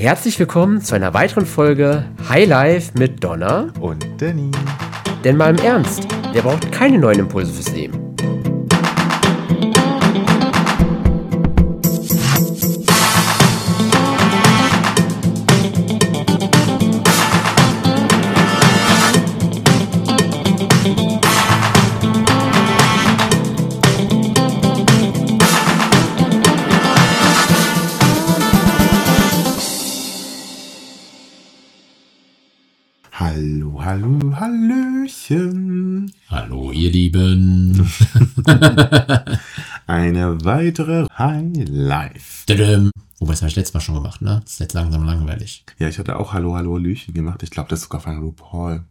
Herzlich willkommen zu einer weiteren Folge High Life mit Donna und Danny. Denn mal im Ernst, wer braucht keine neuen Impulse fürs Leben? Hallöchen. Hallo, ihr Lieben. Eine weitere High Life. Tadam. Wobei, das habe ich letztes Mal schon gemacht, ne? Das ist jetzt langsam langweilig. Ja, ich hatte auch Hallo, hallo, Hallöchen gemacht. Ich glaube, das ist sogar von RuPaul.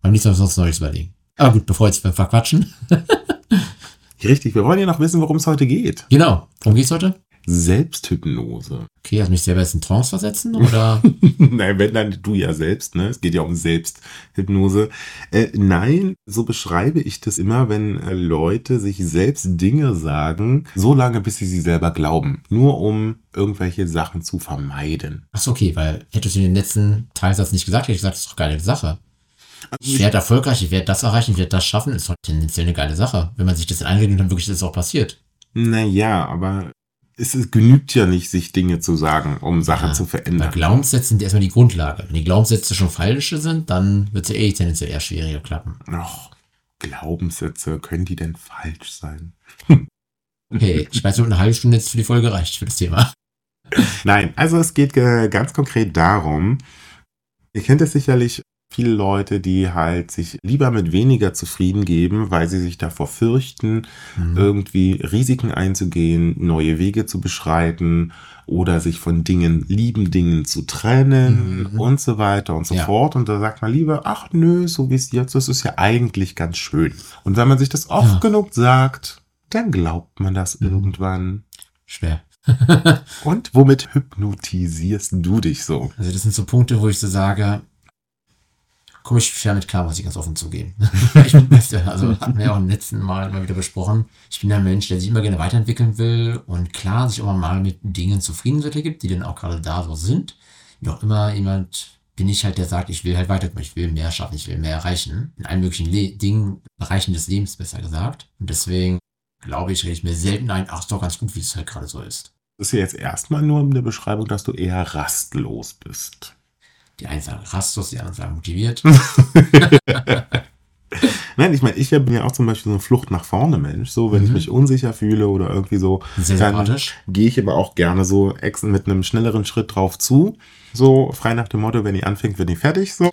Beim nächsten Mal sonst Neues überlegen. Aber gut, bevor wir jetzt verquatschen. Richtig, wir wollen ja noch wissen, worum es heute geht. genau. Worum geht's heute? Selbsthypnose. Okay, also mich selber jetzt in Trance versetzen, oder? nein, wenn dann du ja selbst, ne? Es geht ja um Selbsthypnose. Äh, nein, so beschreibe ich das immer, wenn äh, Leute sich selbst Dinge sagen, so lange, bis sie sie selber glauben. Nur um irgendwelche Sachen zu vermeiden. Achso, okay, weil hättest du den letzten Teilsatz nicht gesagt, hätte ich gesagt, das ist doch geile Sache. Ich werde erfolgreich, ich werde das erreichen, ich werde das schaffen, ist doch tendenziell eine geile Sache. Wenn man sich das einredet und dann wirklich das auch passiert. Naja, aber es genügt ja nicht, sich Dinge zu sagen, um Sachen Ja, zu Bei verändern. Glaubenssätzen sind erstmal die Grundlage. Wenn die Glaubenssätze schon falsche sind, dann wird es ja eh tendenziell eher schwieriger klappen. Och, Glaubenssätze, können die denn falsch sein? Okay, ich weiß, eine halbe Stunde jetzt für die Folge reicht für das Thema. Nein, also es geht äh, ganz konkret darum, ihr kennt es sicherlich, viele Leute, die halt sich lieber mit weniger zufrieden geben, weil sie sich davor fürchten, Mhm. irgendwie Risiken einzugehen, neue Wege zu beschreiten oder sich von Dingen, lieben Dingen zu trennen Mhm. und so weiter und so Ja. fort. Und da sagt man lieber, ach nö, so wie es jetzt ist, ist ja eigentlich ganz schön. Und wenn man sich das oft Ja. genug sagt, dann glaubt man das Mhm. irgendwann. Schwer. Und womit hypnotisierst du dich so? Also das sind so Punkte, wo ich so sage, komme ich schwer mit klar, muss ich ganz offen zugeben. ich bin, also hatten wir ja auch im letzten Mal mal wieder besprochen. Ich bin ein Mensch, der sich immer gerne weiterentwickeln will und klar sich auch mal mit Dingen zufrieden gibt, die dann auch gerade da so sind. Wie auch immer jemand bin ich halt, der sagt, ich will halt weiterkommen, ich will mehr schaffen, ich will mehr erreichen. In allen möglichen Le Dingen, Bereichen des Lebens besser gesagt. Und deswegen glaube ich, rede ich mir selten ein, ach, ist doch ganz gut, wie es halt gerade so ist. Das ist ja jetzt erstmal nur eine Beschreibung, dass du eher rastlos bist. Die einen sagen rastlos, die anderen sagen motiviert. Nein, ich meine, ich bin ja auch zum Beispiel so ein Flucht nach vorne Mensch. So, wenn ich Mhm. mich unsicher fühle oder irgendwie so, Sehr dann gehe ich aber auch gerne so mit einem schnelleren Schritt drauf zu. So frei nach dem Motto, wenn die anfängt, wird die fertig. So.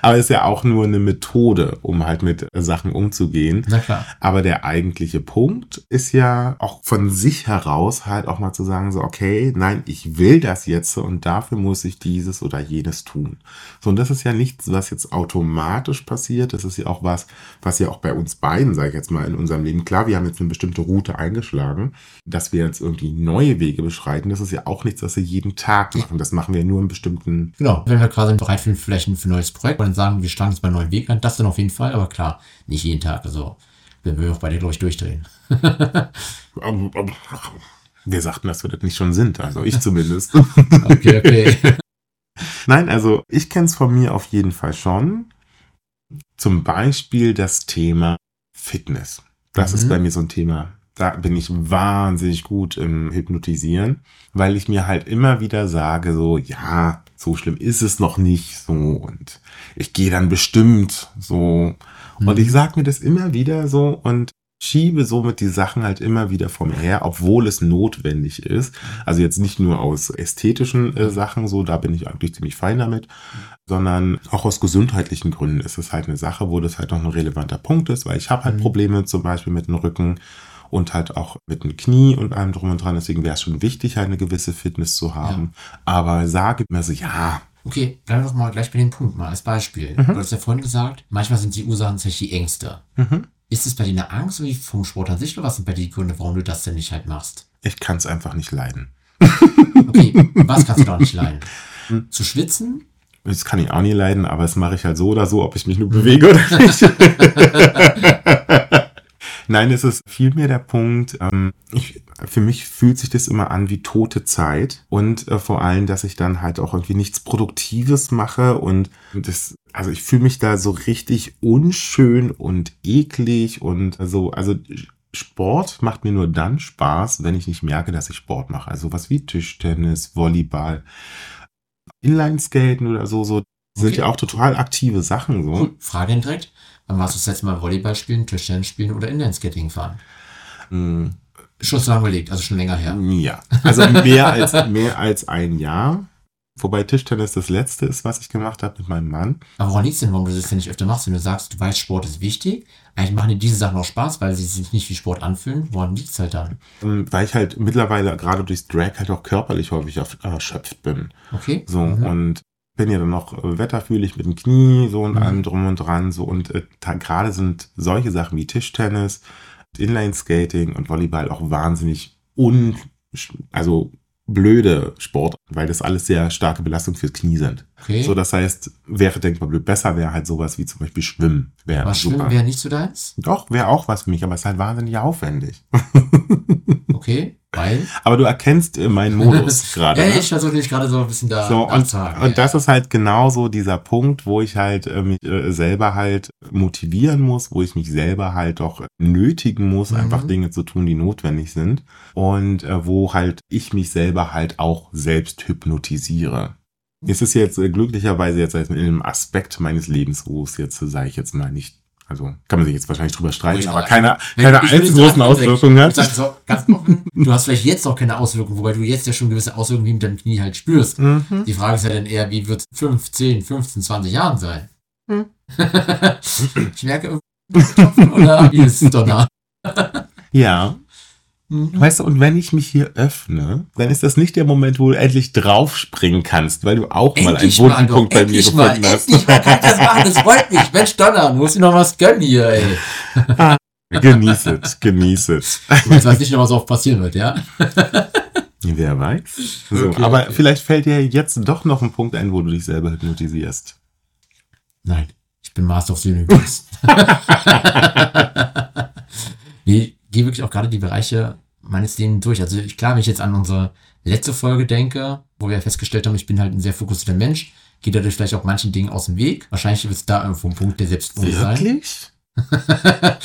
aber es ist ja auch nur eine Methode, um halt mit Sachen umzugehen. Na klar. Aber der eigentliche Punkt ist ja auch von sich heraus halt auch mal zu sagen, so, okay, nein, ich will das jetzt und dafür muss ich dieses oder jenes tun. So, und das ist ja nichts, was jetzt automatisch passiert. Das ist ja auch was, was ja auch bei uns beiden, sage ich jetzt mal, in unserem Leben, klar, wir haben jetzt eine bestimmte Route eingeschlagen, dass wir jetzt irgendwie neue Wege beschreiten. Das ist ja auch nichts, was wir jeden Tag machen. Das machen wir nur in bestimmten Genau. Wenn wir gerade bereit sind, vielleicht für ein neues Projekt und dann sagen, wir starten jetzt bei neuen Weg an, das dann auf jeden Fall, aber klar, nicht jeden Tag. Also, wenn wir auch bei dir, glaube ich, durchdrehen. wir sagten, dass wir das nicht schon sind, also ich zumindest. Okay, okay. Nein, also ich kenne es von mir auf jeden Fall schon. Zum Beispiel das Thema Fitness. Das ist Mhm. bei mir so ein Thema. Da bin ich wahnsinnig gut im Hypnotisieren, weil ich mir halt immer wieder sage, so, ja, so schlimm ist es noch nicht, so, und ich gehe dann bestimmt, so. Und Mhm. ich sag mir das immer wieder so und schiebe somit die Sachen halt immer wieder vor mir her, obwohl es notwendig ist. Also jetzt nicht nur aus ästhetischen äh, Sachen, so, da bin ich eigentlich ziemlich fein damit, sondern auch aus gesundheitlichen Gründen ist es halt eine Sache, wo das halt noch ein relevanter Punkt ist, weil ich habe halt Mhm. Probleme zum Beispiel mit dem Rücken und halt auch mit dem Knie und allem drum und dran. Deswegen wäre es schon wichtig, halt eine gewisse Fitness zu haben. Aber sage mir so, ja, Okay, bleiben wir doch mal gleich bei dem Punkt mal als Beispiel. Mhm. Du hast ja vorhin gesagt, manchmal sind die Ursachen tatsächlich die Ängste. mhm. Ist es bei dir eine Angst wie vom Sport an sich oder was sind bei dir die Gründe, warum du das denn nicht halt machst? ich kann es einfach nicht leiden. Okay, was kannst du da nicht leiden? Hm. Zu schwitzen? Das kann ich auch nie leiden, aber das mache ich halt so oder so, ob ich mich nur bewege oder nicht. Nein, es ist vielmehr der Punkt, ähm, ich, für mich fühlt sich das immer an wie tote Zeit und äh, vor allem, dass ich dann halt auch irgendwie nichts Produktives mache und das, also ich fühle mich da so richtig unschön und eklig und so, also Sport macht mir nur dann Spaß, wenn ich nicht merke, dass ich Sport mache. Also was wie Tischtennis, Volleyball, Inlineskaten oder so, so sind Okay. ja auch total aktive Sachen so. Gut, Frage direkt. Wann warst du das letzte Mal Volleyball spielen, Tischtennis spielen oder Inlineskating fahren? Mm, Schon so lange überlegt, also schon länger her. Ja, also mehr als, mehr als ein Jahr. Wobei Tischtennis das letzte ist, was ich gemacht habe mit meinem Mann. Aber woran liegt's denn, warum du das denn nicht öfter machst, wenn du sagst, du weißt, Sport ist wichtig? Eigentlich machen dir diese Sachen auch Spaß, weil sie sich nicht wie Sport anfühlen. Woran liegt's halt dann? Ähm, Weil ich halt mittlerweile gerade durchs Drag halt auch körperlich häufig erschöpft bin. Okay? So, Mhm. und bin ja dann noch äh, wetterfühlig mit dem Knie, so und Mhm. allem drum und dran. So, und äh, gerade sind solche Sachen wie Tischtennis, Inline-Skating und Volleyball auch wahnsinnig un, also blöde Sport, weil das alles sehr starke Belastung fürs Knie sind. Okay. So, das heißt, wäre denkbar blöd. Besser wäre halt sowas wie zum Beispiel Schwimmen. Wäre Aber super. Schwimmen wäre nicht so deins? Doch, wäre auch was für mich, aber es ist halt wahnsinnig aufwendig. Okay, weil? aber du erkennst äh, meinen Modus gerade. ja, ne? ich versuche dich gerade so ein bisschen da So, und, und das ist halt genauso dieser Punkt, wo ich halt äh, mich äh, selber halt motivieren muss, wo ich mich selber halt auch nötigen muss, Mhm. einfach Dinge zu tun, die notwendig sind. Und äh, wo halt ich mich selber halt auch selbst hypnotisiere. Es ist jetzt äh, glücklicherweise jetzt in einem Aspekt meines Lebens, wo es jetzt, sage ich jetzt mal, nicht, also kann man sich jetzt wahrscheinlich drüber streiten, Ruhig, aber keine, keine allzu großen Auswirkungen hat. so, ganz offen, du hast vielleicht jetzt noch keine Auswirkungen, wobei du jetzt ja schon gewisse Auswirkungen wie mit deinem Knie halt spürst. Mhm. Die Frage ist ja dann eher, wie wird es 5, 10, 15, 20 Jahren sein? Hm. ich merke irgendwie, oder wie ist es Donner? Ja, Mhm. Weißt du, und wenn ich mich hier öffne, dann ist das nicht der Moment, wo du endlich draufspringen kannst, weil du auch mal einen Endlich mal, Bodenpunkt doch, bei mir endlich mal, gefunden hast. endlich mal, kann ich das machen, das freut mich. Mensch, Donner, musst dir noch was gönnen hier, ey. Genieß es, genieß es. Du weißt, was nicht noch was oft passieren wird, ja? Wer weiß. So, Okay, aber okay. vielleicht fällt dir jetzt doch noch ein Punkt ein, wo du dich selber hypnotisierst. Nein, ich bin Master of Universe. Wir gehen wirklich auch gerade die Bereiche meines Lebens durch. Also ich, klar, wenn ich jetzt an unsere letzte Folge denke, wo wir festgestellt haben, ich bin halt ein sehr fokussierter Mensch, geht dadurch vielleicht auch manchen Dingen aus dem Weg. Wahrscheinlich wird es da irgendwo ein Punkt der Selbstbewusstsein. Wirklich?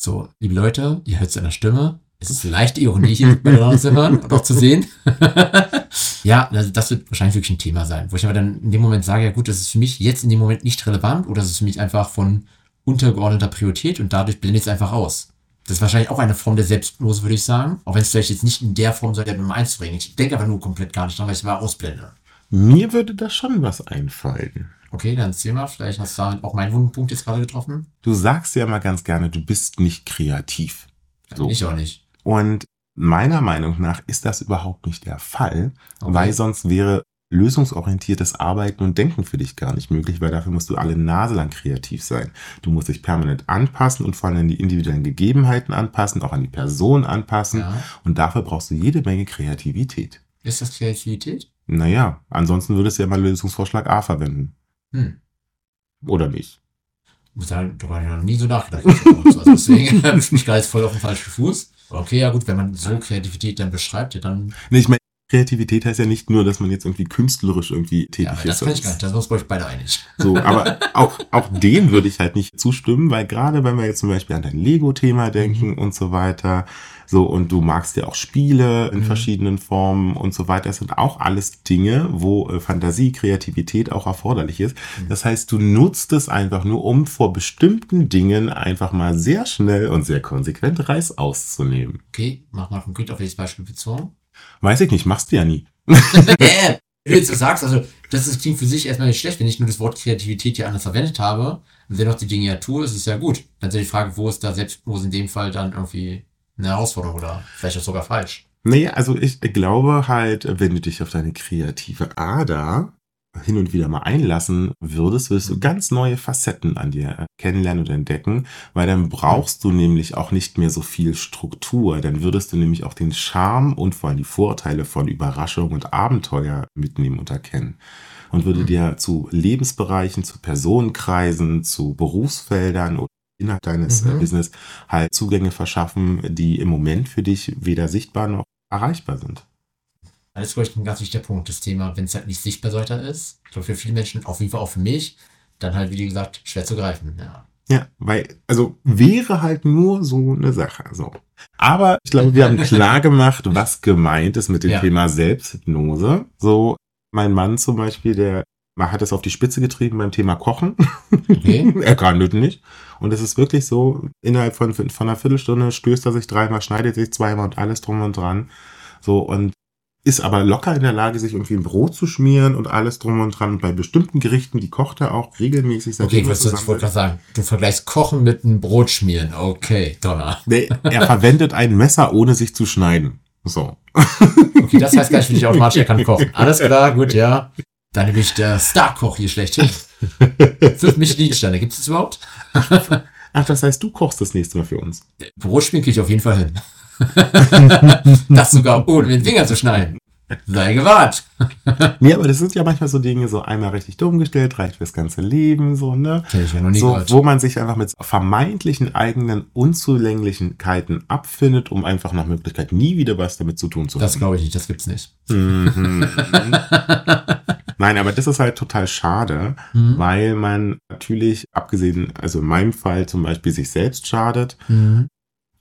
So, liebe Leute, ihr hört es an der Stimme. Es ist leichte Ironie hier miteinander zu hören und auch zu sehen. ja, also das wird wahrscheinlich wirklich ein Thema sein, wo ich aber dann in dem Moment sage, ja gut, das ist für mich jetzt in dem Moment nicht relevant oder das ist für mich einfach von untergeordneter Priorität und dadurch blendet es einfach aus. Das ist wahrscheinlich auch eine Form der Selbsthypnose, würde ich sagen. Auch wenn es vielleicht jetzt nicht in der Form soll, der Nummer eins zu bringen. Ich denke aber nur komplett gar nicht dran, weil ich es mal ausblende. Mir würde da schon was einfallen. Okay, dann erzähl mal, vielleicht hast du damit auch meinen Wundenpunkt jetzt gerade getroffen. Du sagst ja immer ganz gerne, du bist nicht kreativ. So. Ich auch nicht. Und meiner Meinung nach ist das überhaupt nicht der Fall, Okay. weil sonst wäre lösungsorientiertes Arbeiten und Denken für dich gar nicht möglich, weil dafür musst du alle Nase lang kreativ sein. Du musst dich permanent anpassen und vor allem an die individuellen Gegebenheiten anpassen, auch an die Person anpassen. Ja. Und dafür brauchst du jede Menge Kreativität. Ist das Kreativität? Naja, ansonsten würdest du ja mal Lösungsvorschlag A verwenden. Hm. Oder nicht? Ich muss sagen, darüber habe ich noch nie so nachgedacht. also deswegen bin ich gerade jetzt voll auf dem falschen Fuß. Okay, ja gut, wenn man so Kreativität dann beschreibt, ja dann, Nee, ich meine, Kreativität heißt ja nicht nur, dass man jetzt irgendwie künstlerisch irgendwie tätig ja, ist. das kann ich gar nicht. Da sind wir uns, glaube ich, beide einig. So, aber auch, auch dem würde ich halt nicht zustimmen, weil gerade wenn wir jetzt zum Beispiel an dein Lego-Thema denken und so weiter, so, und du magst ja auch Spiele in Mhm. verschiedenen Formen und so weiter, das sind auch alles Dinge, wo äh, Fantasie, Kreativität auch erforderlich ist. Mhm. Das heißt, du nutzt es einfach nur, um vor bestimmten Dingen einfach mal sehr schnell und sehr konsequent Reiß auszunehmen. Okay, mach mal konkret auf welches Beispiel bezogen. Weiß ich nicht, machst du ja nie. äh, wie du jetzt sagst, also das ist, klingt für sich erstmal nicht schlecht, wenn ich nur das Wort Kreativität hier anders verwendet habe und dennoch die Dinge ja tue, ist es ja gut. Dann ist ja die Frage, wo ist da Selbsthypnose in dem Fall dann irgendwie eine Herausforderung oder vielleicht auch sogar falsch. Nee, also ich glaube halt, wenn du dich auf deine kreative Ader hin und wieder mal einlassen würdest, würdest du ganz neue Facetten an dir kennenlernen und entdecken, weil dann brauchst du nämlich auch nicht mehr so viel Struktur. Dann würdest du nämlich auch den Charme und vor allem die Vorteile von Überraschung und Abenteuer mitnehmen und erkennen. Und würde Mhm. dir zu Lebensbereichen, zu Personenkreisen, zu Berufsfeldern oder innerhalb deines Mhm. äh, Business halt Zugänge verschaffen, die im Moment für dich weder sichtbar noch erreichbar sind. Das ist, glaube ich, ein ganz wichtiger Punkt. Das Thema, wenn es halt nicht sichtbar weiter ist, ich glaube, für viele Menschen, auf jeden Fall auch für mich, dann halt, wie gesagt, schwer zu greifen. Ja. Ja, weil, also wäre halt nur so eine Sache. So. Aber ich glaube, wir haben klar gemacht, was gemeint ist mit dem Ja. Thema Selbsthypnose. So, mein Mann zum Beispiel, der hat es auf die Spitze getrieben beim Thema Kochen. Okay. er kann das nicht. Und es ist wirklich so, innerhalb von, von einer Viertelstunde stößt er sich dreimal, schneidet sich zweimal und alles drum und dran. So, und ist aber locker in der Lage, sich irgendwie ein Brot zu schmieren und alles drum und dran. Und bei bestimmten Gerichten, die kocht er auch regelmäßig. Okay, wir wollte zusammen ich wollte gerade sagen, du vergleichst Kochen mit einem Brot schmieren. Okay, Donner. Nee, er verwendet ein Messer, ohne sich zu schneiden. So. Okay, das heißt gar nicht, wie ich automatisch er kann kochen. Alles klar, gut, ja. Dann bin ich der Star-Koch hier schlechthin. Fünf Michelin-Sterne, gibt es das überhaupt? Ach, das heißt, du kochst das nächste Mal für uns. Brot schmieren kriege ich auf jeden Fall hin. das sogar ohne den Finger zu schneiden. Sei gewahrt. Nee, aber das sind ja manchmal so Dinge, so einmal richtig dumm gestellt, reicht fürs ganze Leben, so, ne? Kenn ich ja noch nie So, gehört. wo man sich einfach mit vermeintlichen eigenen Unzulänglichkeiten abfindet, um einfach nach Möglichkeit nie wieder was damit zu tun zu Das haben. glaube ich nicht, das gibt's nicht. Mhm. Nein, aber das ist halt total schade, Mhm. weil man natürlich, abgesehen, also in meinem Fall zum Beispiel sich selbst schadet Mhm.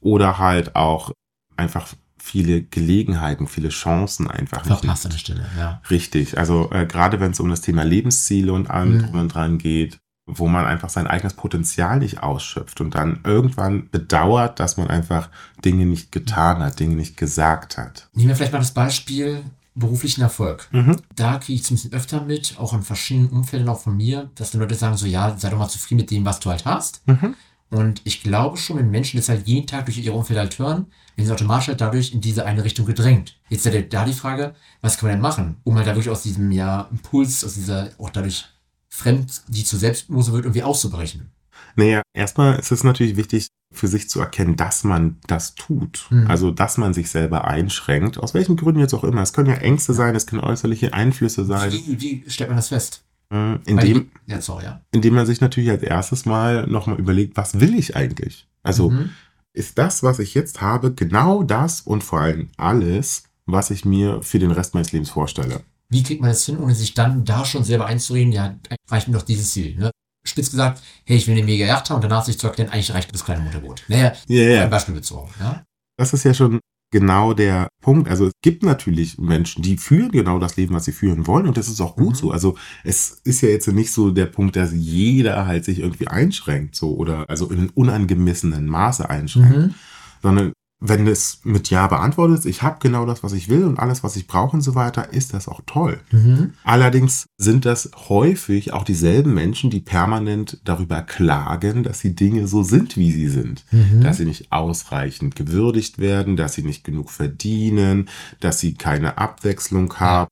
oder halt auch einfach viele Gelegenheiten, viele Chancen einfach nicht Verpasst an der Stelle, ja. Richtig. Also äh, gerade wenn es um das Thema Lebensziele und allem Mhm. drum und dran geht, wo man einfach sein eigenes Potenzial nicht ausschöpft und dann irgendwann bedauert, dass man einfach Dinge nicht getan hat, Dinge nicht gesagt hat. Nehmen wir vielleicht mal das Beispiel beruflichen Erfolg. Mhm. Da kriege ich es ein bisschen öfter mit, auch in verschiedenen Umfelden auch von mir, dass die Leute sagen so, ja, sei doch mal zufrieden mit dem, was du halt hast. Mhm. Und ich glaube schon, wenn Menschen das halt jeden Tag durch ihre Umfeld halt hören, werden sie automatisch halt dadurch in diese eine Richtung gedrängt. Jetzt ist ja da die Frage, was kann man denn machen, um halt dadurch aus diesem ja Impuls, aus dieser auch dadurch fremd, die zur Selbsthypnose wird, irgendwie auszubrechen. Naja, erstmal ist es natürlich wichtig, für sich zu erkennen, dass man das tut. Mhm. Also, dass man sich selber einschränkt. Aus welchen Gründen jetzt auch immer. Es können ja Ängste sein, es können äußerliche Einflüsse sein. Wie, wie stellt man das fest? Mhm. Indem, ja, sorry, ja. indem man sich natürlich als erstes mal nochmal überlegt, was will ich eigentlich? Also, Mhm. ist das, was ich jetzt habe, genau das und vor allem alles, was ich mir für den Rest meines Lebens vorstelle. Wie kriegt man das hin, ohne sich dann da schon selber einzureden, ja, reicht mir doch dieses Ziel, ne? Spitz gesagt, hey, ich will eine mega Yacht haben und danach sich zu erklären, eigentlich reicht das kleine Motorboot. Naja, Ja, ein Beispiel bezogen, ja? Das ist ja schon genau der Punkt. Also es gibt natürlich Menschen, die führen genau das Leben, was sie führen wollen und das ist auch gut Mhm. so. Also es ist ja jetzt nicht so der Punkt, dass jeder halt sich irgendwie einschränkt so oder also in unangemessenen Maße einschränkt, Mhm. sondern wenn es mit Ja beantwortet ist, ich habe genau das, was ich will und alles, was ich brauche und so weiter, ist das auch toll. Mhm. Allerdings sind das häufig auch dieselben Menschen, die permanent darüber klagen, dass die Dinge so sind, wie sie sind. Mhm. Dass sie nicht ausreichend gewürdigt werden, dass sie nicht genug verdienen, dass sie keine Abwechslung haben,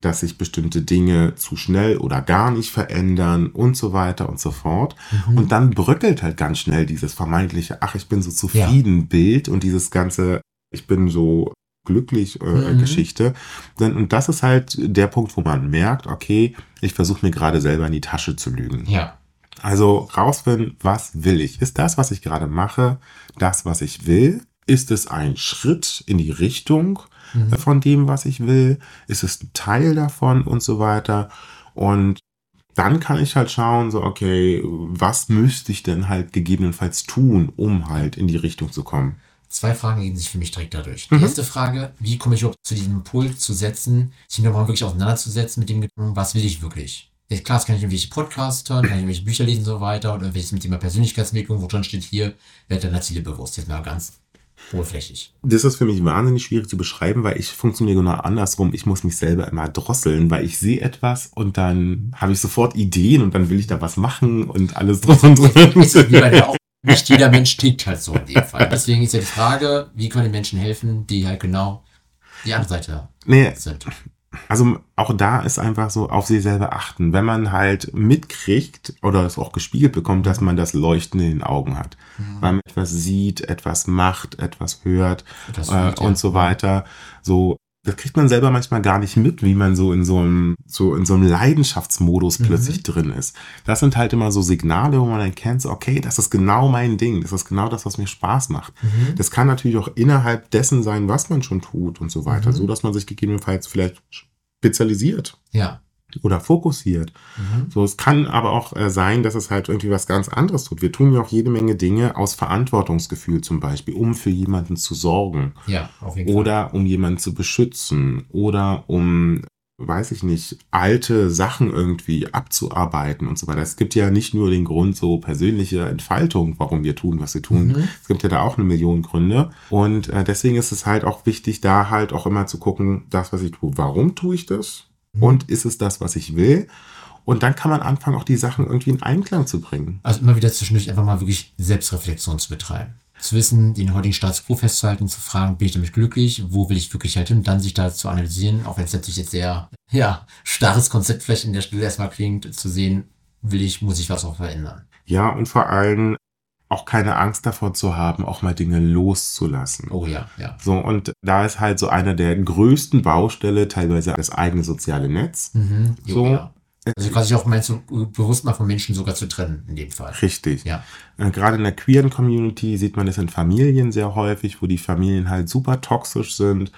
dass sich bestimmte Dinge zu schnell oder gar nicht verändern und so weiter und so fort. Mhm. Und dann bröckelt halt ganz schnell dieses vermeintliche, ach, ich bin so zufrieden Bild und dieses ganze, ich bin so glücklich äh, Mhm. Geschichte. Denn, und das ist halt der Punkt, wo man merkt, okay, ich versuche mir gerade selber in die Tasche zu lügen. ja. Also rausfinden, was will ich? Ist das, was ich gerade mache, das, was ich will? Ist es ein Schritt in die Richtung Mhm. von dem, was ich will? Ist es ein Teil davon und so weiter? Und dann kann ich halt schauen, so, okay, was müsste ich denn halt gegebenenfalls tun, um halt in die Richtung zu kommen? Zwei Fragen gehen sich für mich direkt dadurch. Die Mhm. erste Frage, wie komme ich überhaupt zu diesem Impuls zu setzen, sich nochmal wirklich auseinanderzusetzen mit dem Gedanken, was will ich wirklich? Ja, klar, es kann ich irgendwelche Podcasts hören, kann ich irgendwelche Bücher lesen und so weiter oder irgendwelches mit dem Thema Persönlichkeitsentwicklung, wo drin steht hier, werd deiner Ziele bewusst. Jetzt mal ganz oberflächlich. Das ist für mich wahnsinnig schwierig zu beschreiben, weil ich funktioniere genau andersrum. Ich muss mich selber immer drosseln, weil ich sehe etwas und dann habe ich sofort Ideen und dann will ich da was machen und alles drum und dran. Nicht jeder Mensch tickt halt so in dem Fall. Deswegen ist ja die Frage, wie können Menschen helfen, die halt genau die andere Seite Nee, sind. Also auch da ist einfach so auf sich selber achten. Wenn man halt mitkriegt oder es auch gespiegelt bekommt, dass man das Leuchten in den Augen hat. Weil man etwas sieht, etwas macht, etwas hört äh, ja. und so weiter. So, das kriegt man selber manchmal gar nicht mit, wie man so in so einem, so in so einem Leidenschaftsmodus Mhm. plötzlich drin ist. Das sind halt immer so Signale, wo man erkennt, okay, das ist genau mein Ding. Das ist genau das, was mir Spaß macht. Mhm. Das kann natürlich auch innerhalb dessen sein, was man schon tut und so weiter. Mhm. So, dass man sich gegebenenfalls vielleicht spezialisiert Ja. Oder fokussiert. Mhm. So, es kann aber auch äh, sein, dass es halt irgendwie was ganz anderes tut. Wir tun ja auch jede Menge Dinge aus Verantwortungsgefühl zum Beispiel, um für jemanden zu sorgen Ja, auf jeden Fall. oder um jemanden zu beschützen oder um, weiß ich nicht, alte Sachen irgendwie abzuarbeiten und so weiter. Es gibt ja nicht nur den Grund so persönliche Entfaltung, warum wir tun, was wir tun. Mhm. Es gibt ja da auch eine Million Gründe und äh, deswegen ist es halt auch wichtig, da halt auch immer zu gucken, das, was ich tue, warum tue ich das. Und ist es das, was ich will? Und dann kann man anfangen, auch die Sachen irgendwie in Einklang zu bringen. Also immer wieder zwischendurch einfach mal wirklich Selbstreflexion zu betreiben. Zu wissen, den heutigen Status quo festzuhalten, zu fragen, bin ich damit glücklich, wo will ich wirklich halt hin und dann sich da zu analysieren, auch wenn es natürlich jetzt sehr, ja, starres Konzept vielleicht in der Stelle erstmal klingt, zu sehen, will ich, muss ich was auch verändern. Ja, und vor allem auch keine Angst davor zu haben, auch mal Dinge loszulassen. Oh ja, ja. So, und da ist halt so einer der größten Baustelle teilweise das eigene soziale Netz. Mhm. So. ja. Also quasi auch meinst du, bewusst mal von Menschen sogar zu trennen, in dem Fall. Richtig. Ja. Äh, Gerade in der queeren Community sieht man das in Familien sehr häufig, wo die Familien halt super toxisch sind,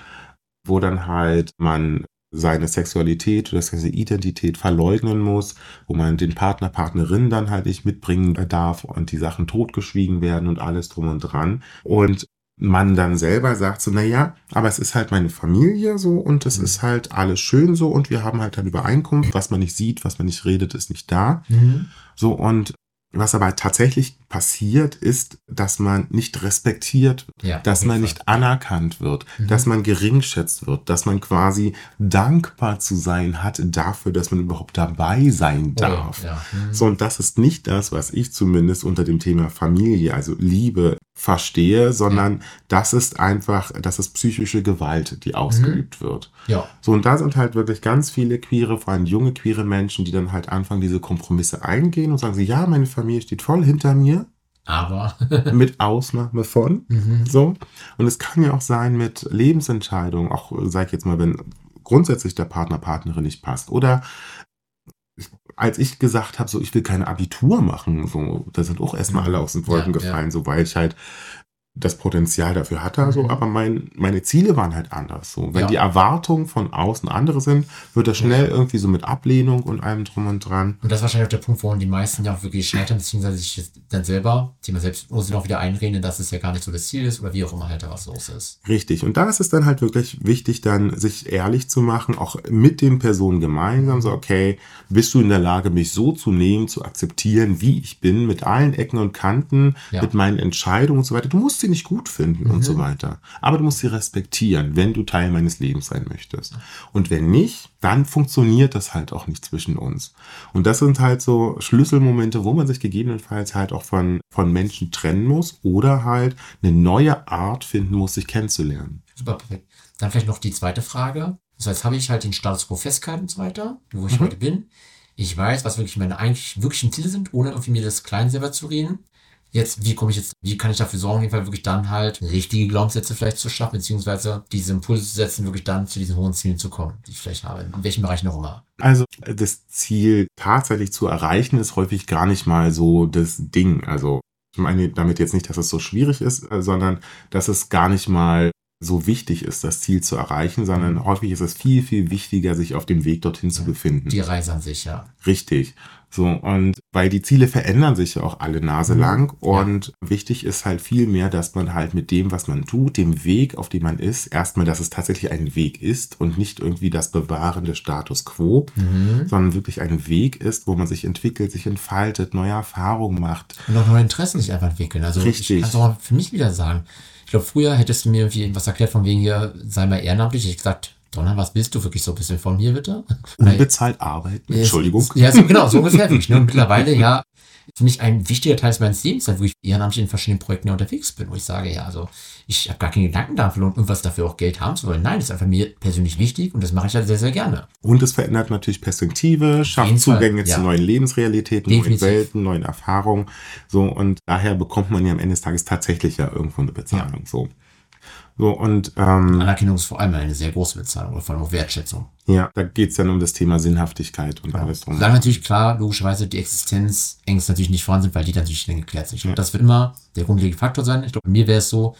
wo dann halt man seine Sexualität oder seine Identität verleugnen muss, wo man den Partner, Partnerin dann halt nicht mitbringen darf und die Sachen totgeschwiegen werden und alles drum und dran. Und man dann selber sagt so, naja, aber es ist halt meine Familie so und es Mhm. ist halt alles schön so und wir haben halt eine Übereinkunft, was man nicht sieht, was man nicht redet, ist nicht da. Mhm. So, und was aber tatsächlich passiert, ist, dass man nicht respektiert wird, Ja, dass man nicht anerkannt wird, Mhm. dass man geringschätzt wird, dass man quasi dankbar zu sein hat dafür, dass man überhaupt dabei sein Oh darf. ja. Mhm. So, und das ist nicht das, was ich zumindest unter dem Thema Familie, also Liebe, verstehe, sondern das ist einfach, das ist psychische Gewalt, die ausgeübt wird. Ja, So, und da sind halt wirklich ganz viele queere, vor allem junge queere Menschen, die dann halt anfangen, diese Kompromisse eingehen und sagen sie, ja, meine Familie steht voll hinter mir, aber. mit Ausnahme von. mhm. So. Und es kann ja auch sein mit Lebensentscheidungen, auch, sag ich jetzt mal, wenn grundsätzlich der Partner, Partnerin nicht passt. Oder als ich gesagt habe, so, ich will keine Abitur machen, so, da sind auch erstmal alle aus den Wolken Ja, ja. gefallen, so, weil ich halt das Potenzial dafür hatte, so, Mhm. aber mein, meine Ziele waren halt anders. So. Wenn Ja. die Erwartungen von außen andere sind, wird das schnell irgendwie so mit Ablehnung und allem drum und dran. Und das ist wahrscheinlich auch der Punkt, woran die meisten ja auch wirklich scheitern, beziehungsweise sich dann selber, Thema Selbsthypnose, auch wieder einreden, dass es ja gar nicht so das Ziel ist oder wie auch immer halt da was los ist. Richtig. Und da ist es dann halt wirklich wichtig, dann sich ehrlich zu machen, auch mit den Personen gemeinsam, so, okay, bist du in der Lage, mich so zu nehmen, zu akzeptieren, wie ich bin, mit allen Ecken und Kanten, Ja. mit meinen Entscheidungen und so weiter. Du musst sie nicht gut finden und Mhm. so weiter. Aber du musst sie respektieren, wenn du Teil meines Lebens sein möchtest. Und wenn nicht, dann funktioniert das halt auch nicht zwischen uns. Und das sind halt so Schlüsselmomente, wo man sich gegebenenfalls halt auch von, von Menschen trennen muss oder halt eine neue Art finden muss, sich kennenzulernen. Super, perfekt. Dann vielleicht noch die zweite Frage. Das heißt, habe ich halt den Status quo festgehalten und so weiter, wo ich Mhm. heute bin. Ich weiß, was wirklich meine eigentlich wirklichen Ziele sind, ohne irgendwie mir das klein selber zu reden. Jetzt, wie komme ich jetzt, wie kann ich dafür sorgen, auf jeden Fall wirklich dann halt richtige Glaubenssätze vielleicht zu schaffen, beziehungsweise diese Impulse zu setzen, wirklich dann zu diesen hohen Zielen zu kommen, die ich vielleicht habe, in welchem Bereich noch immer. Also das Ziel tatsächlich zu erreichen, ist häufig gar nicht mal so das Ding. Also ich meine damit jetzt nicht, dass es so schwierig ist, äh, sondern dass es gar nicht mal so wichtig ist, das Ziel zu erreichen, sondern häufig ist es viel, viel wichtiger, sich auf dem Weg dorthin zu befinden. Die Reise an sich, ja. Richtig. So, und weil die Ziele verändern sich ja auch alle Nase Mhm. lang und wichtig ist halt viel mehr, dass man halt mit dem, was man tut, dem Weg, auf dem man ist, erstmal, dass es tatsächlich ein Weg ist und nicht irgendwie das Bewahren des Status quo, Mhm. sondern wirklich ein Weg ist, wo man sich entwickelt, sich entfaltet, neue Erfahrungen macht. Und auch neue Interessen sich einfach entwickeln. Also Richtig. ich kann es auch für mich wieder sagen. Ich glaube, früher hättest du mir irgendwie was erklärt von wegen hier, sei mal ehrenamtlich. Ich gesagt, Donner, was willst du wirklich so ein bisschen von mir, bitte? Unbezahlt arbeiten, Entschuldigung. Ja, so, genau, so ungefähr wirklich. Ne? Und mittlerweile, ja, für mich ein wichtiger Teil meines Lebens, wo ich ehrenamtlich in verschiedenen Projekten ja unterwegs bin, wo ich sage, ja, also ich habe gar keinen Gedanken dafür, irgendwas dafür auch Geld haben zu wollen. Nein, das ist einfach mir persönlich wichtig und das mache ich halt sehr, sehr gerne. Und es verändert natürlich Perspektive, schafft Fall, Zugänge ja. zu neuen Lebensrealitäten, Definitiv. neuen Welten, neuen Erfahrungen. So, und daher bekommt man ja am Ende des Tages tatsächlich ja irgendwo eine Bezahlung. So. So, und ähm, Anerkennung ist vor allem eine sehr große Bezahlung oder vor allem auch Wertschätzung. ja, da geht's dann um das Thema Sinnhaftigkeit und Genau. alles drum. Solange natürlich klar, logischerweise die Existenzängste natürlich nicht vorhanden sind, weil die dann natürlich dann geklärt sind. Ich glaube, das wird immer der grundlegende Faktor sein. Ich glaube, bei mir wäre es so,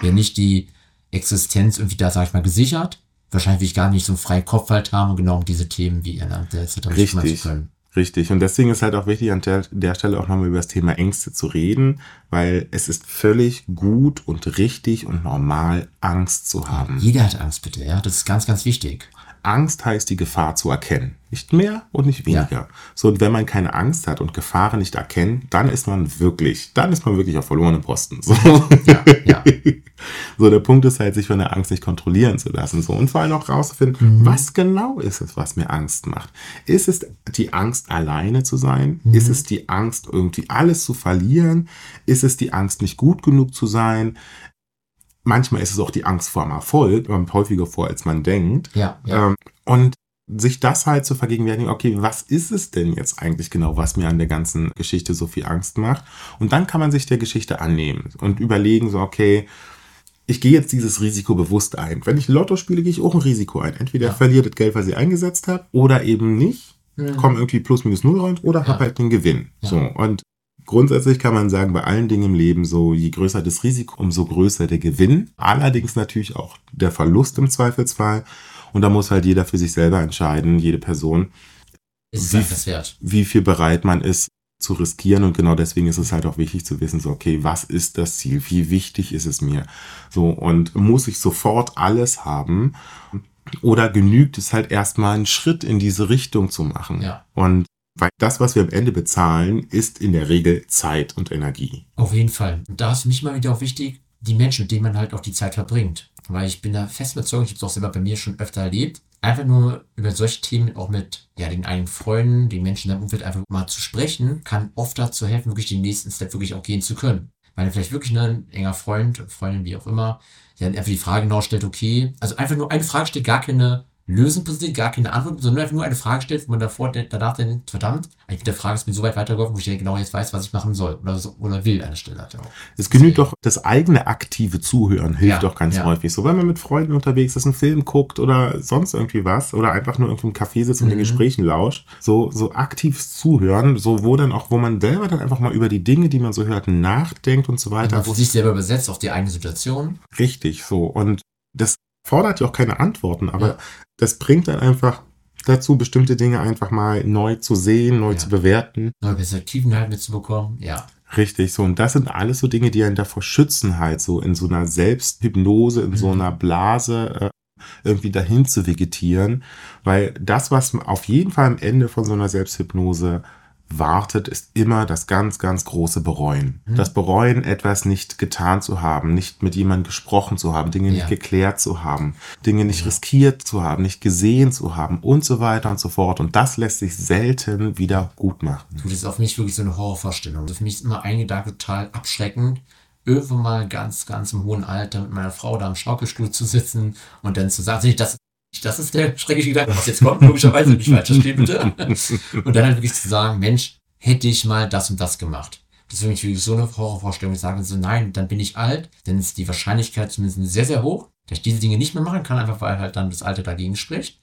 wäre nicht die Existenz irgendwie da, sag ich mal, gesichert. Wahrscheinlich will ich gar nicht so einen freien Kopf halt haben und genau um diese Themen wie ihr nannte, etc. Richtig. zu können. Richtig. Und deswegen ist halt auch wichtig, an der, der Stelle auch nochmal über das Thema Ängste zu reden, weil es ist völlig gut und richtig und normal, Angst zu haben. Jeder hat Angst, bitte, ja. Das ist ganz, ganz wichtig. Angst heißt, die Gefahr zu erkennen. Nicht mehr und nicht weniger. So, und wenn man keine Angst hat und Gefahren nicht erkennt, dann ist man wirklich, dann ist man wirklich auf verlorenem Posten. So. Ja, ja. So, der Punkt ist halt, sich von der Angst nicht kontrollieren zu lassen. So, und vor allem auch rauszufinden, was genau ist es, was mir Angst macht. Ist es die Angst, alleine zu sein? Ist es die Angst, irgendwie alles zu verlieren? Ist es die Angst, nicht gut genug zu sein? Manchmal ist es auch die Angst vor dem Erfolg, kommt häufiger vor, als man denkt. Ja, ja. Ähm, und sich das halt zu vergegenwärtigen, okay, was ist es denn jetzt eigentlich genau, was mir an der ganzen Geschichte so viel Angst macht? Und dann kann man sich der Geschichte annehmen und überlegen, so, okay, ich gehe jetzt dieses Risiko bewusst ein. Wenn ich Lotto spiele, gehe ich auch ein Risiko ein. Entweder Ja. verliere das Geld, was ich eingesetzt habe, oder eben nicht, Mhm. komme irgendwie plus minus null rein, oder Ja. habe halt den Gewinn. Ja. So, und grundsätzlich kann man sagen, bei allen Dingen im Leben, so je größer das Risiko, umso größer der Gewinn. Allerdings natürlich auch der Verlust im Zweifelsfall. Und da muss halt jeder für sich selber entscheiden, jede Person, Ist es wie- wert? wie viel bereit man ist zu riskieren. Und genau deswegen ist es halt auch wichtig zu wissen, so, okay, was ist das Ziel? Wie wichtig ist es mir? So, und muss ich sofort alles haben? Oder genügt es halt erstmal einen Schritt in diese Richtung zu machen? Ja. Und weil das, was wir am Ende bezahlen, ist in der Regel Zeit und Energie. Auf jeden Fall. Und da ist für mich mal wieder auch wichtig, die Menschen, mit denen man halt auch die Zeit verbringt. Weil ich bin da fest überzeugt, ich habe es auch selber bei mir schon öfter erlebt, einfach nur über solche Themen auch mit ja, den eigenen Freunden, den Menschen in deinem Umfeld einfach mal zu sprechen, kann oft dazu helfen, wirklich den nächsten Step wirklich auch gehen zu können. Weil vielleicht wirklich ne, ein enger Freund, Freundin, wie auch immer, der dann einfach die Frage genau stellt, okay, also einfach nur eine Frage stellt, gar keine Lösung präsentiert, gar keine Antwort, sondern einfach nur eine Frage stellt, wo man davor, danach denkt, verdammt, eigentlich mit der Frage ist mir so weit weitergeholfen, wo ich ja genau jetzt weiß, was ich machen soll oder, so, oder will an der Stelle. Halt auch. Es genügt doch, das eigene aktive Zuhören hilft Ja, doch ganz ja. häufig. So, wenn man mit Freunden unterwegs ist, einen Film guckt oder sonst irgendwie was oder einfach nur irgendwo im Café sitzt und den Mhm. Gesprächen lauscht. So, so aktives Zuhören, so wo dann auch, wo man selber dann einfach mal über die Dinge, die man so hört, nachdenkt und so weiter. man für sich selber übersetzt auf die eigene Situation. Richtig, so. Und das fordert ja auch keine Antworten, aber Ja. das bringt dann einfach dazu, bestimmte Dinge einfach mal neu zu sehen, neu Ja. zu bewerten. neue Perspektiven halt mitzubekommen. Ja, Richtig, so. Und das sind alles so Dinge, die einen davor schützen, halt so in so einer Selbsthypnose, in so Mhm. einer Blase äh, irgendwie dahin zu vegetieren. Weil das, was auf jeden Fall am Ende von so einer Selbsthypnose wartet, ist immer das ganz, ganz große Bereuen. Mhm. Das Bereuen, etwas nicht getan zu haben, nicht mit jemandem gesprochen zu haben, Dinge Ja. nicht geklärt zu haben, Dinge nicht Ja. riskiert zu haben, nicht gesehen zu haben und so weiter und so fort. Und das lässt sich selten wieder gut machen. das ist auf mich wirklich so eine Horrorvorstellung. Für mich ist immer ein Gedanke total abschreckend, irgendwann mal ganz, ganz im hohen Alter mit meiner Frau da am Schaukelstuhl zu sitzen und dann zu sagen, nicht, das, ist der schreckliche Gedanke, was jetzt kommt, logischerweise nicht falsch verstehen, bitte. Und dann halt wirklich zu sagen, Mensch, hätte ich mal das und das gemacht. Das ist für mich so eine Horrorvorstellung. Ich sage so, nein, dann bin ich alt, dann ist die Wahrscheinlichkeit zumindest sehr, sehr hoch, dass ich diese Dinge nicht mehr machen kann, einfach weil halt dann das Alter dagegen spricht.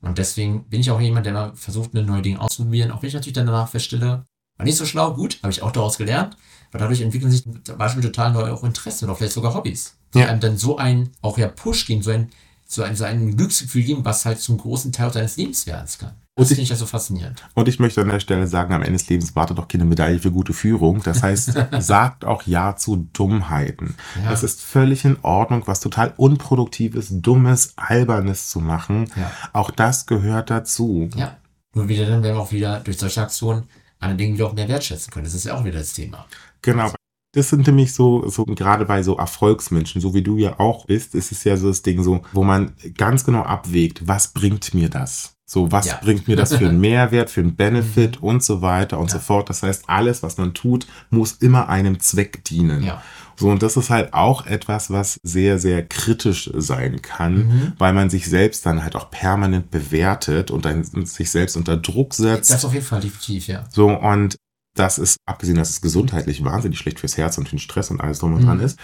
Und deswegen bin ich auch jemand, der mal versucht, eine neue Dinge auszuprobieren, auch wenn ich natürlich dann danach feststelle, war nicht so schlau, gut, habe ich auch daraus gelernt, weil dadurch entwickeln sich zum Beispiel total neue auch Interessen oder vielleicht sogar Hobbys. Die Ja. einem dann so ein, auch ja Push geben, so ein, so ein, so ein Glücksgefühl geben, was halt zum großen Teil deines Lebens werden kann. Das finde ich ja so faszinierend. Und ich möchte an der Stelle sagen, am Ende des Lebens wartet doch keine Medaille für gute Führung. Das heißt, sagt auch Ja zu Dummheiten. Ja. Es ist völlig in Ordnung, was total unproduktives, dummes, albernes zu machen. Ja. Auch das gehört dazu. Ja. Nur wieder dann werden wir auch wieder durch solche Aktionen andere Dinge wieder auch mehr wertschätzen können. Das ist ja auch wieder das Thema. Genau. Das sind nämlich so, so gerade bei so Erfolgsmenschen, so wie du ja auch bist, ist es ja so das Ding so, wo man ganz genau abwägt, was bringt mir das? So, was Ja. bringt mir das für einen Mehrwert, für einen Benefit und so weiter und Ja. so fort. Das heißt, alles, was man tut, muss immer einem Zweck dienen. Ja. So, und das ist halt auch etwas, was sehr, sehr kritisch sein kann, Mhm. weil man sich selbst dann halt auch permanent bewertet und dann sich selbst unter Druck setzt. Das auf jeden Fall definitiv, ja. So, und das ist, abgesehen, dass es gesundheitlich wahnsinnig schlecht fürs Herz und für den Stress und alles drum und Mhm. dran ist,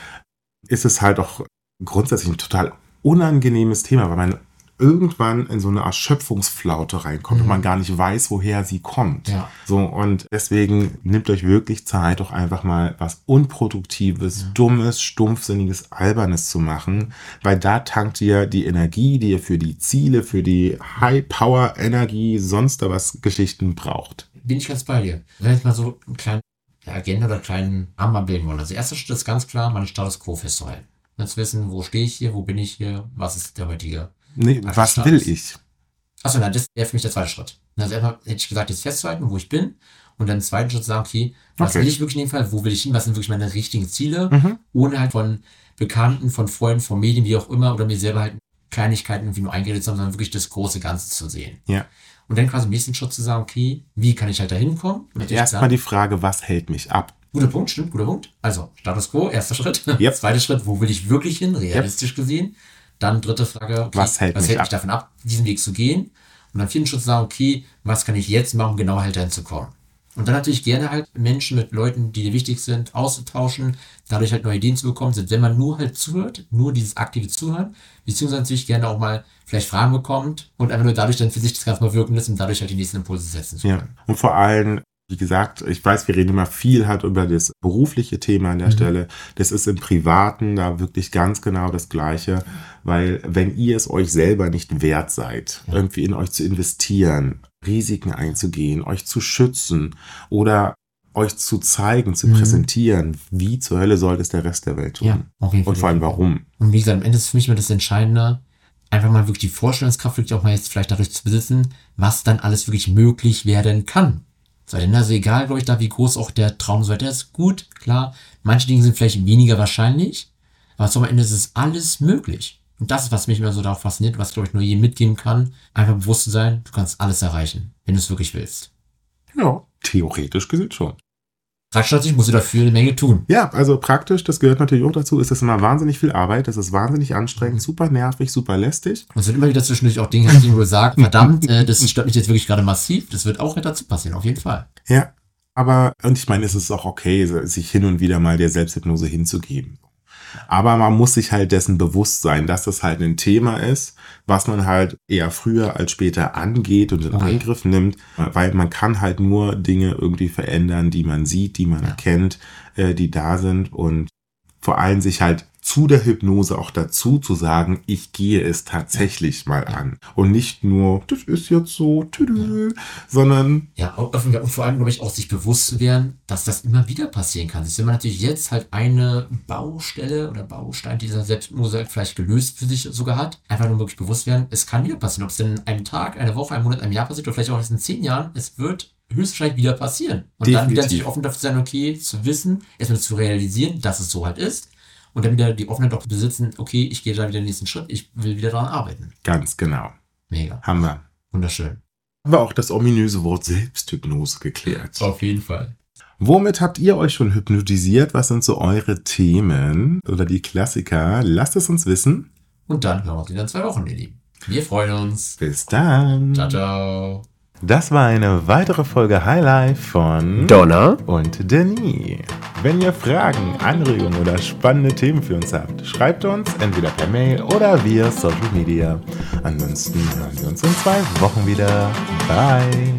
ist es halt auch grundsätzlich ein total unangenehmes Thema, weil man irgendwann in so eine Erschöpfungsflaute reinkommt Mhm. und man gar nicht weiß, woher sie kommt. Ja. So, und deswegen nehmt euch wirklich Zeit, auch einfach mal was Unproduktives, Dummes, Stumpfsinniges, Albernes zu machen, weil da tankt ihr die Energie, die ihr für die Ziele, für die High-Power-Energie, sonst da was Geschichten braucht. Bin ich ganz bei dir. Wenn jetzt mal so einen kleinen ja, Agenda oder einen kleinen Rahmen mal bilden wollen. Also, erster Schritt ist ganz klar, meinen Status quo festzuhalten. Jetzt wissen, wo stehe ich hier, wo bin ich hier, was ist der heutige Nee, was Status. will ich? Achso, nein, das wäre für mich der zweite Schritt. Also erstmal hätte ich gesagt, jetzt festzuhalten, wo ich bin. Und dann im zweiten Schritt sagen, okay, was Okay. will ich wirklich in dem Fall, wo will ich hin, was sind wirklich meine richtigen Ziele, Mhm. ohne halt von Bekannten, von Freunden, von Medien, wie auch immer, oder mir selber halt Kleinigkeiten irgendwie nur eingeredet zu haben, sondern wirklich das große Ganze zu sehen. Ja. Und dann quasi im nächsten Schritt zu sagen, okay, wie kann ich halt da hinkommen? Erstmal die Frage, was hält mich ab? Guter Punkt, stimmt, guter Punkt. Also, Status quo, erster Schritt. Yep. Zweiter Schritt, wo will ich wirklich hin, realistisch gesehen? Dann dritte Frage, okay, Was hält mich ab? davon ab, diesen Weg zu gehen? Und dann vierten Schritt zu sagen, okay, was kann ich jetzt machen, um genau halt dahin zu kommen? Und dann natürlich gerne halt Menschen mit Leuten, die dir wichtig sind, auszutauschen, dadurch halt neue Ideen zu bekommen, sind, wenn man nur halt zuhört, nur dieses aktive Zuhören, beziehungsweise natürlich gerne auch mal vielleicht Fragen bekommt und einfach nur dadurch dann für sich das Ganze mal wirken lässt, um dadurch halt die nächsten Impulse setzen zu Ja. können. Und vor allem, wie gesagt, ich weiß, wir reden immer viel halt über das berufliche Thema an der Mhm. Stelle. Das ist im Privaten da wirklich ganz genau das Gleiche, weil wenn ihr es euch selber nicht wert seid, Ja. irgendwie in euch zu investieren, Risiken einzugehen, euch zu schützen oder euch zu zeigen, zu Mhm. präsentieren, wie zur Hölle soll das der Rest der Welt tun? Ja, Fall. Und vor allem warum? Und wie gesagt, am Ende ist für mich immer das Entscheidende, einfach mal wirklich die Vorstellungskraft wirklich auch mal jetzt vielleicht dadurch zu besitzen, was dann alles wirklich möglich werden kann. Sei denn, also egal, glaube ich, da wie groß auch der Traum so weiter ist, gut, klar, manche Dinge sind vielleicht weniger wahrscheinlich, aber zum Ende ist es alles möglich. Und das ist, was mich immer so darauf fasziniert, was, glaube ich, nur jedem mitgeben kann, einfach bewusst zu sein, du kannst alles erreichen, wenn du es wirklich willst. Ja, theoretisch gesehen schon. Praktisch natürlich musst du dafür eine Menge tun. Ja, also praktisch, das gehört natürlich auch dazu, ist das immer wahnsinnig viel Arbeit, das ist wahnsinnig anstrengend, super nervig, super lästig. Und es wird immer wieder zwischendurch auch Dinge, die du sagst, verdammt, äh, das stört mich jetzt wirklich gerade massiv. Das wird auch dazu passieren, auf jeden Fall. Ja, aber, und ich meine, es ist auch okay, sich hin und wieder mal der Selbsthypnose hinzugeben. Aber man muss sich halt dessen bewusst sein, dass das halt ein Thema ist, was man halt eher früher als später angeht und in Okay. Angriff nimmt, weil man kann halt nur Dinge irgendwie verändern, die man sieht, die man Ja. erkennt, äh, die da sind und vor allem sich halt zu der Hypnose auch dazu zu sagen, ich gehe es tatsächlich mal an. Und nicht nur, das ist jetzt so, tüdü, sondern Ja, und vor allem, glaube ich, auch sich bewusst zu werden, dass das immer wieder passieren kann. Wenn man natürlich jetzt halt eine Baustelle oder Baustein dieser Selbsthypnose vielleicht gelöst für sich sogar hat, einfach nur wirklich bewusst werden, es kann wieder passieren. Ob es denn in einem Tag, einer Woche, einem Monat, einem Jahr passiert oder vielleicht auch in zehn Jahren, es wird höchstwahrscheinlich wieder passieren. Und dann wieder Definitiv. natürlich offen dafür sein, okay, zu wissen, erstmal zu realisieren, dass es so halt ist. Und dann wieder die Offenheit auch besitzen, okay, ich gehe da wieder den nächsten Schritt, ich will wieder daran arbeiten. ganz genau. Mega. Haben wir. Wunderschön. Haben wir auch das ominöse Wort Selbsthypnose geklärt. Auf jeden Fall. Womit habt ihr euch schon hypnotisiert? Was sind so eure Themen oder die Klassiker? Lasst es uns wissen. Und dann hören wir uns wieder in zwei Wochen, ihr Lieben. Wir freuen uns. Bis dann. Ciao, ciao. Das war eine weitere Folge Highlife von Donna. und Denis. Wenn ihr Fragen, Anregungen oder spannende Themen für uns habt, schreibt uns entweder per Mail oder via Social Media. Ansonsten hören wir uns in zwei Wochen wieder. Bye!